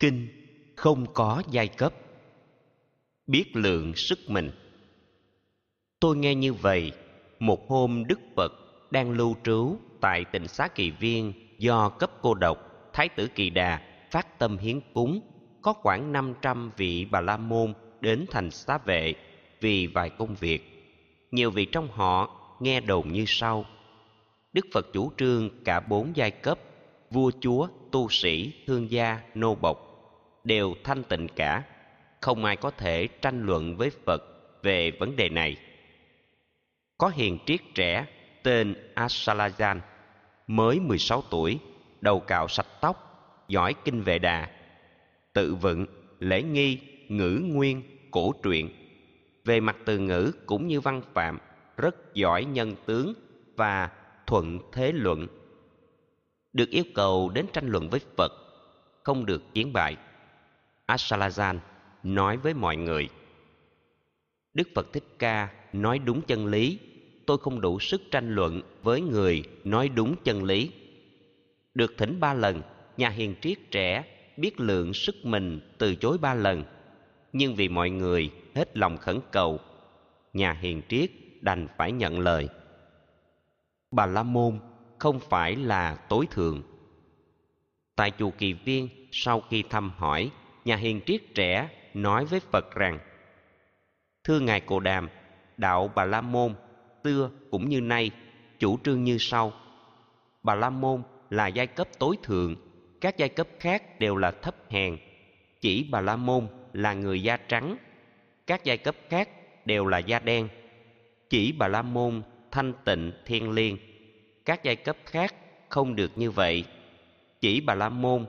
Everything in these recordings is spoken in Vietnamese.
kinh không có giai cấp. Biết lượng sức mình. Tôi nghe như vậy, một hôm đức phật đang lưu trú tại tỉnh xá kỳ viên do cấp cô độc thái tử kỳ đà phát tâm hiến cúng, có khoảng 500 vị bà la môn đến thành xá vệ vì vài công việc. Nhiều vị trong họ nghe đồn như sau. Đức phật chủ trương cả bốn giai cấp, vua chúa, tu sĩ, thương gia, nô bộc đều thanh tịnh cả không ai có thể tranh luận với phật về vấn đề này có hiền triết trẻ tên Asalajan, mới 16 tuổi, đầu cạo sạch tóc, giỏi kinh vệ đà, tự vựng, lễ nghi, ngữ nguyên, cổ truyện. Về mặt từ ngữ cũng như văn phạm, rất giỏi nhân tướng và thuận thế luận. Được yêu cầu đến tranh luận với Phật, không được chiến bại. Asalajan nói với mọi người, Đức Phật Thích Ca nói đúng chân lý. Tôi không đủ sức tranh luận với người nói đúng chân lý. Được thỉnh ba lần nhà hiền triết trẻ biết lượng sức mình từ chối ba lần. Nhưng vì mọi người hết lòng khẩn cầu nhà hiền triết đành phải nhận lời. Bà la môn không phải là tối thượng. Tại chùa kỳ viên sau khi thăm hỏi nhà hiền triết trẻ nói với phật rằng, thưa ngài cồ đàm, đạo bà la môn, xưa cũng như nay, chủ trương như sau. Bà la môn là giai cấp tối thượng, các giai cấp khác đều là thấp hèn. Chỉ bà la môn là người da trắng, các giai cấp khác đều là da đen. Chỉ bà la môn thanh tịnh thiên liêng, các giai cấp khác không được như vậy. Chỉ bà la môn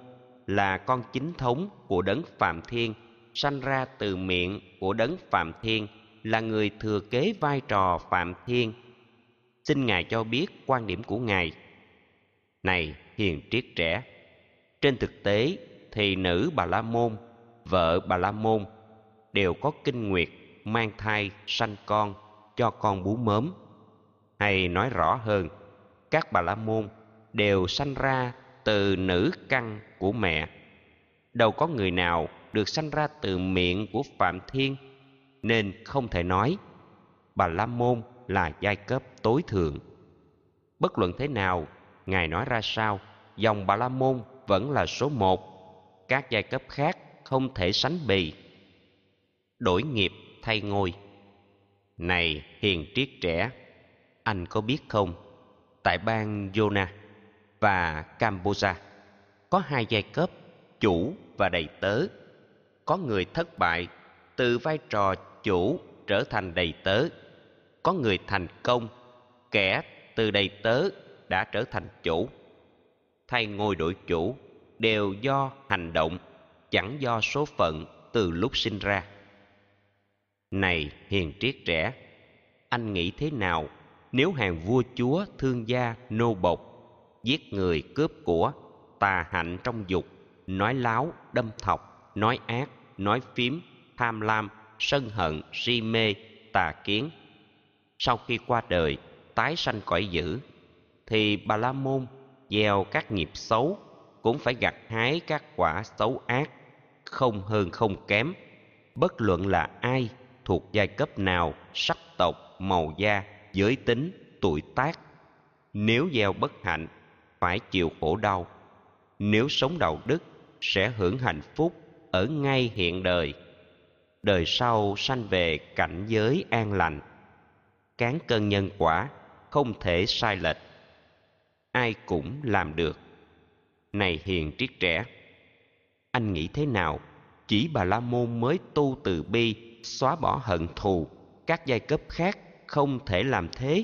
là con chính thống của đấng phạm thiên, sanh ra từ miệng của đấng phạm thiên, là người thừa kế vai trò phạm thiên. Xin ngài cho biết quan điểm của ngài. Này hiền triết trẻ, trên thực tế thì nữ bà la môn, vợ bà la môn đều có kinh nguyệt mang thai sanh con cho con bú mớm. Hay nói rõ hơn, các bà la môn đều sanh ra từ nữ căn của mẹ. Đâu có người nào được sanh ra từ miệng của phạm thiên, nên không thể nói. Bà la môn là giai cấp tối thượng. Bất luận thế nào, ngài nói ra sao, dòng bà la môn vẫn là số một. Các giai cấp khác không thể sánh bì. Đổi nghiệp thay ngôi. Này hiền triết trẻ, anh có biết không? Tại bang Yona và Cambodia. Có hai giai cấp, chủ và đầy tớ. Có người thất bại, từ vai trò chủ trở thành đầy tớ. Có người thành công, kẻ từ đầy tớ đã trở thành chủ. Thay ngôi đổi chủ đều do hành động, chẳng do số phận từ lúc sinh ra. Này hiền triết trẻ, anh nghĩ thế nào nếu hàng vua chúa thương gia nô bộc giết người cướp của, tà hạnh trong dục, nói láo, đâm thọc, nói ác, nói phím, tham lam, sân hận, si mê, tà kiến. Sau khi qua đời, tái sanh cõi dữ, thì bà la môn gieo các nghiệp xấu, cũng phải gặt hái các quả xấu ác, không hơn không kém. Bất luận là ai, thuộc giai cấp nào, sắc tộc, màu da, giới tính, tuổi tác, nếu gieo bất hạnh phải chịu khổ đau. Nếu sống đạo đức, sẽ hưởng hạnh phúc ở ngay hiện đời. Đời sau sanh về cảnh giới an lành. Cán cân nhân quả không thể sai lệch. Ai cũng làm được. Này hiền triết trẻ, anh nghĩ thế nào? Chỉ bà la môn mới tu từ bi, xóa bỏ hận thù, các giai cấp khác không thể làm thế.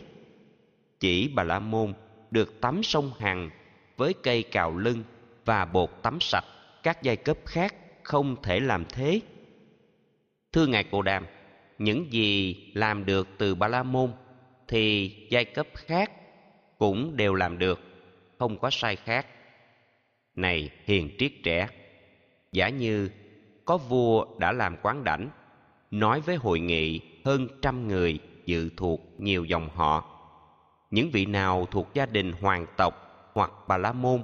Chỉ bà la môn được tắm sông hằng với cây cào lưng và bột tắm sạch các giai cấp khác không thể làm thế. Thưa ngài cồ đàm, những gì làm được từ ba la môn thì giai cấp khác cũng đều làm được, không có sai khác. Này hiền triết trẻ, giả như có vua đã làm quán đảnh, nói với hội nghị hơn trăm người dự thuộc nhiều dòng họ những vị nào thuộc gia đình hoàng tộc hoặc bà la môn,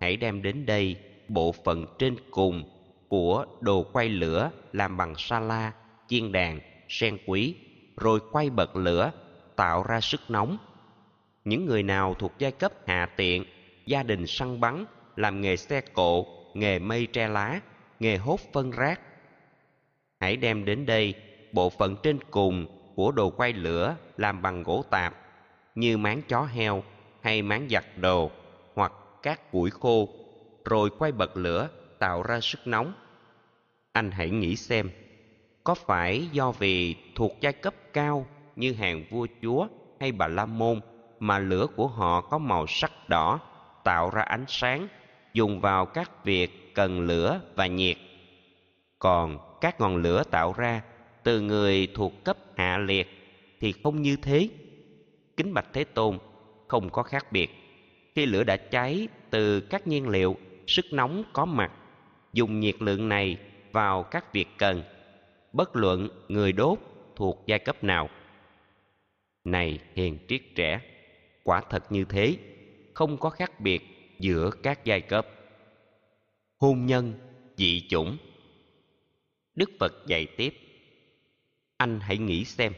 hãy đem đến đây bộ phận trên cùng của đồ quay lửa làm bằng sa la, chiên đàn, sen quý, rồi quay bật lửa, tạo ra sức nóng. Những người nào thuộc giai cấp hạ tiện, gia đình săn bắn, làm nghề xe cộ, nghề mây tre lá, nghề hốt phân rác, hãy đem đến đây bộ phận trên cùng của đồ quay lửa làm bằng gỗ tạp như máng chó heo hay máng giặt đồ hoặc các củi khô, rồi quay bật lửa tạo ra sức nóng. Anh hãy nghĩ xem, có phải do vì thuộc giai cấp cao như hàng vua chúa hay bà la môn mà lửa của họ có màu sắc đỏ tạo ra ánh sáng dùng vào các việc cần lửa và nhiệt? Còn các ngọn lửa tạo ra từ người thuộc cấp hạ liệt thì không như thế kính bạch thế tôn, không có khác biệt. Khi lửa đã cháy, từ các nhiên liệu, sức nóng có mặt, dùng nhiệt lượng này vào các việc cần. Bất luận người đốt thuộc giai cấp nào. Này hiền triết trẻ, quả thật như thế, không có khác biệt giữa các giai cấp. Hôn nhân, dị chủng. Đức phật dạy tiếp, anh hãy nghĩ xem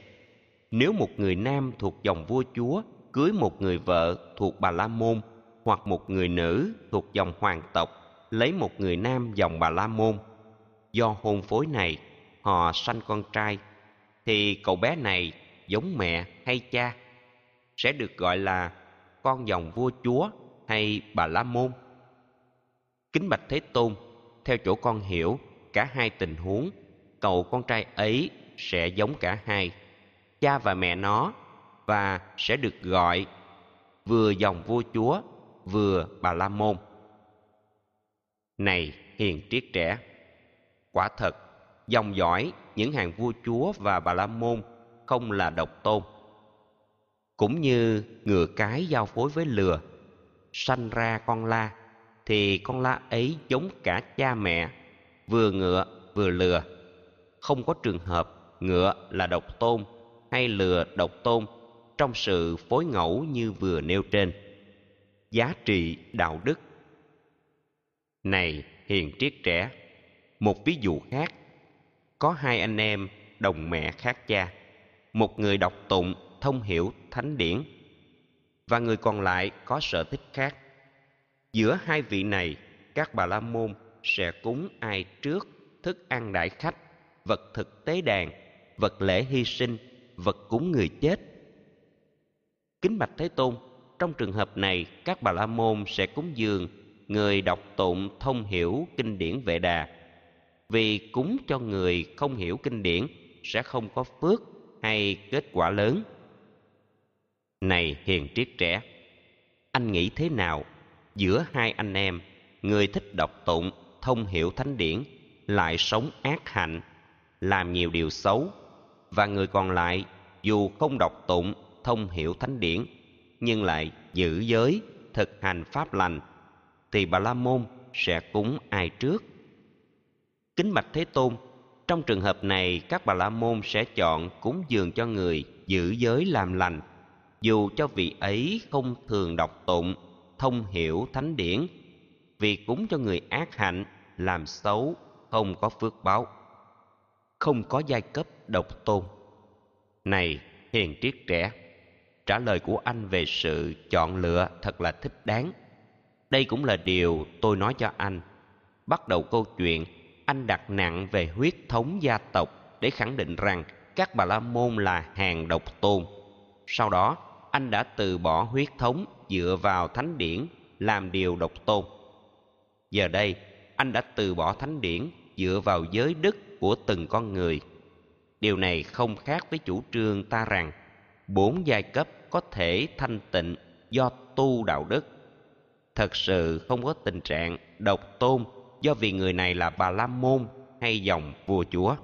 nếu một người nam thuộc dòng vua chúa cưới một người vợ thuộc bà la môn hoặc một người nữ thuộc dòng hoàng tộc, lấy một người nam dòng bà la môn, do hôn phối này họ sanh con trai, thì cậu bé này giống mẹ hay cha, sẽ được gọi là con dòng vua chúa hay bà la môn. Kính bạch thế tôn, theo chỗ con hiểu, cả hai tình huống, cậu con trai ấy sẽ giống cả hai cha và mẹ nó và sẽ được gọi vừa dòng vua chúa, vừa bà la môn. Này hiền triết trẻ, quả thật dòng dõi những hàng vua chúa và bà la môn không là độc tôn. Cũng như ngựa cái giao phối với lừa, sanh ra con la, thì con la ấy giống cả cha mẹ, vừa ngựa vừa lừa. Không có trường hợp ngựa là độc tôn hay lừa độc tôn trong sự phối ngẫu như vừa nêu trên. Giá trị đạo đức. Này, hiền triết trẻ, một ví dụ khác. Có hai anh em đồng mẹ khác cha, một người đọc tụng thông hiểu thánh điển và người còn lại có sở thích khác. Giữa hai vị này, các bà la môn sẽ cúng ai trước thức ăn đại khách, vật thực tế đàn, vật lễ hy sinh vật cúng người chết. Kính bạch thế tôn, trong trường hợp này, các bà la môn sẽ cúng dường người đọc tụng thông hiểu kinh điển vệ đà. Vì cúng cho người không hiểu kinh điển sẽ không có phước hay kết quả lớn. Này hiền triết trẻ, anh nghĩ thế nào giữa hai anh em? Người thích đọc tụng thông hiểu thánh điển lại sống ác hạnh, làm nhiều điều xấu và người còn lại, dù không đọc tụng, thông hiểu thánh điển, nhưng lại giữ giới, thực hành pháp lành, thì bà la môn sẽ cúng ai trước? Kính bạch thế tôn, trong trường hợp này, các bà la môn sẽ chọn cúng dường cho người giữ giới làm lành, dù cho vị ấy không thường đọc tụng, thông hiểu thánh điển. Vì cúng cho người ác hạnh, làm xấu, không có phước báo không có giai cấp độc tôn. Này, hiền triết trẻ, trả lời của anh về sự chọn lựa thật là thích đáng. Đây cũng là điều tôi nói cho anh. Bắt đầu câu chuyện, anh đặt nặng về huyết thống gia tộc để khẳng định rằng các bà la môn là hàng độc tôn. Sau đó, anh đã từ bỏ huyết thống dựa vào thánh điển làm điều độc tôn. Giờ đây, anh đã từ bỏ thánh điển dựa vào giới đức của từng con người. Điều này không khác với chủ trương ta rằng bốn giai cấp có thể thanh tịnh do tu đạo đức. Thật sự không có tình trạng độc tôn do vì người này là bà la môn hay dòng vua chúa.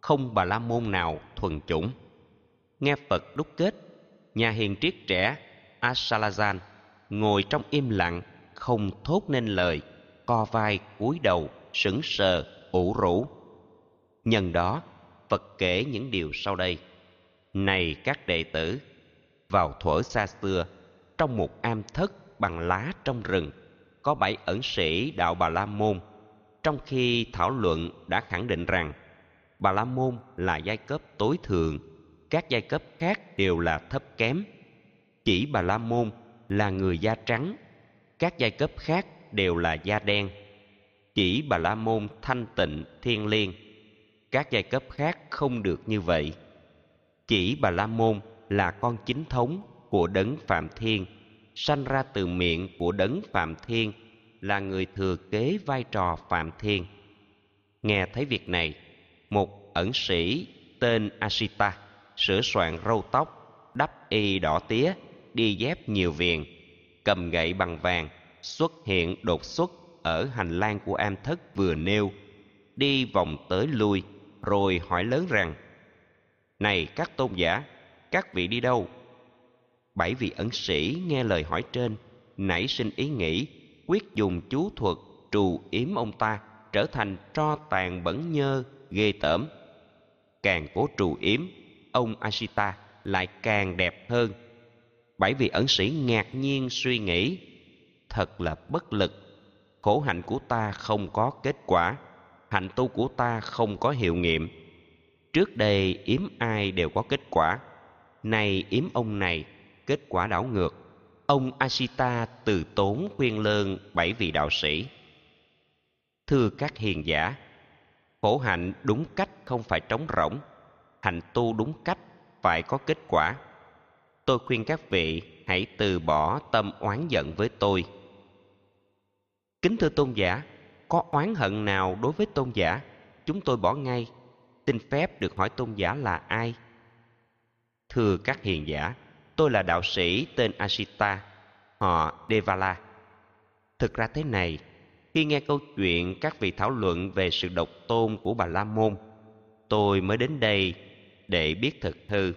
Không bà la môn nào thuần chủng. Nghe phật đúc kết, nhà hiền triết trẻ asalazan ngồi trong im lặng, không thốt nên lời, co vai cúi đầu, sững sờ, ủ rũ nhân đó, phật kể những điều sau đây. Này các đệ tử, vào thuở xa xưa, trong một am thất bằng lá trong rừng, có bảy ẩn sĩ đạo bà la môn. Trong khi thảo luận đã khẳng định rằng, bà la môn là giai cấp tối thượng, các giai cấp khác đều là thấp kém. Chỉ bà la môn là người da trắng, các giai cấp khác đều là da đen. Chỉ bà la môn thanh tịnh thiên liêng các giai cấp khác không được như vậy. Chỉ bà la môn là con chính thống của đấng phạm thiên, sanh ra từ miệng của đấng phạm thiên, là người thừa kế vai trò phạm thiên. Nghe thấy việc này, một ẩn sĩ tên ashita sửa soạn râu tóc, đắp y đỏ tía, đi dép nhiều viền, cầm gậy bằng vàng, xuất hiện đột xuất ở hành lang của am thất vừa nêu, đi vòng tới lui rồi hỏi lớn rằng, này các tôn giả, các vị đi đâu? Bảy vị ẩn sĩ nghe lời hỏi trên, nảy sinh ý nghĩ, quyết dùng chú thuật trù yếm ông ta, trở thành tro tàn bẩn nhơ, ghê tởm. Càng cố trù yếm, ông ashita lại càng đẹp hơn. Bảy vị ẩn sĩ ngạc nhiên suy nghĩ, thật là bất lực, khổ hạnh của ta không có kết quả hạnh tu của ta không có hiệu nghiệm. Trước đây yếm ai đều có kết quả. Nay yếm ông này, kết quả đảo ngược. Ông ashita từ tốn khuyên lơn bảy vị đạo sĩ. Thưa các hiền giả, khổ hạnh đúng cách không phải trống rỗng. Hạnh tu đúng cách phải có kết quả. Tôi khuyên các vị hãy từ bỏ tâm oán giận với tôi. Kính thưa tôn giả có oán hận nào đối với tôn giả? Chúng tôi bỏ ngay. Xin phép được hỏi tôn giả là ai? Thưa các hiền giả, tôi là đạo sĩ tên ashita họ devala. Thực ra thế này, khi nghe câu chuyện các vị thảo luận về sự độc tôn của bà la môn, tôi mới đến đây để biết thực hư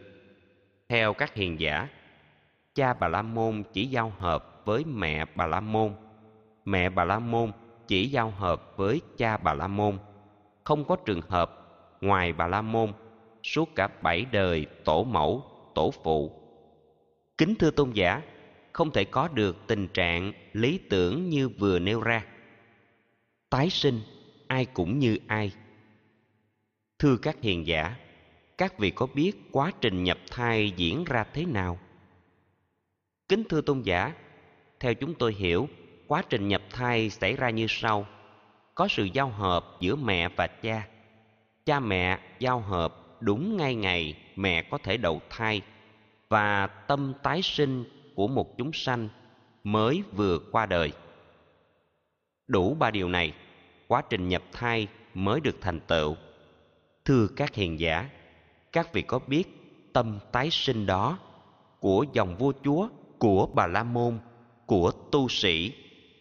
theo các hiền giả, cha bà la môn chỉ giao hợp với mẹ bà la môn. Mẹ bà la môn chỉ giao hợp với cha bà la môn. Không có trường hợp ngoài bà la môn, suốt cả bảy đời tổ mẫu, tổ phụ. Kính thưa tôn giả, không thể có được tình trạng lý tưởng như vừa nêu ra. Tái sinh, ai cũng như ai. Thưa các hiền giả, các vị có biết quá trình nhập thai diễn ra thế nào? Kính thưa tôn giả, theo chúng tôi hiểu quá trình nhập thai xảy ra như sau. Có sự giao hợp giữa mẹ và cha. Cha mẹ giao hợp đúng ngay ngày mẹ có thể đậu thai và tâm tái sinh của một chúng sanh mới vừa qua đời. Đủ ba điều này, quá trình nhập thai mới được thành tựu. Thưa các hiền giả, các vị có biết tâm tái sinh đó của dòng vua chúa, của bà la môn, của tu sĩ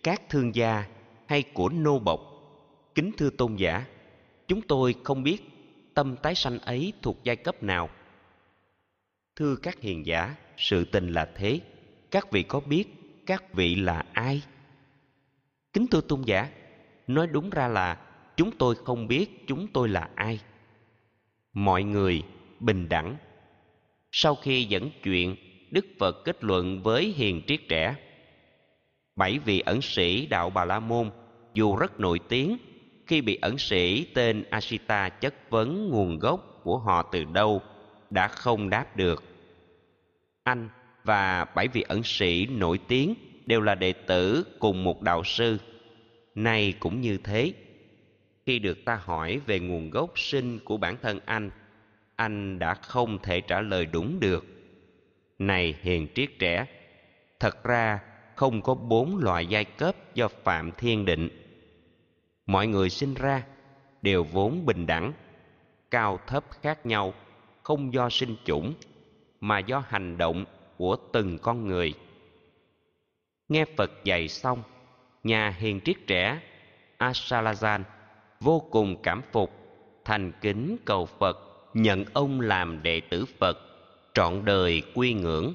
các thương gia hay của nô bộc. Kính thưa tôn giả, chúng tôi không biết tâm tái sanh ấy thuộc giai cấp nào. Thưa các hiền giả, sự tình là thế. Các vị có biết các vị là ai? Kính thưa tôn giả, nói đúng ra là chúng tôi không biết chúng tôi là ai. Mọi người bình đẳng. Sau khi dẫn chuyện, đức phật kết luận với hiền triết trẻ bảy vị ẩn sĩ đạo bà la môn, dù rất nổi tiếng, khi bị ẩn sĩ tên ashita chất vấn nguồn gốc của họ từ đâu, đã không đáp được. Anh và bảy vị ẩn sĩ nổi tiếng đều là đệ tử cùng một đạo sư. Nay cũng như thế. Khi được ta hỏi về nguồn gốc sinh của bản thân anh anh đã không thể trả lời đúng được. Này hiền triết trẻ, thật ra không có bốn loại giai cấp do phạm thiên định. Mọi người sinh ra đều vốn bình đẳng, cao thấp khác nhau, không do sinh chủng, mà do hành động của từng con người. Nghe phật dạy xong, nhà hiền triết trẻ asalazan vô cùng cảm phục, thành kính cầu phật, nhận ông làm đệ tử phật, trọn đời quy ngưỡng.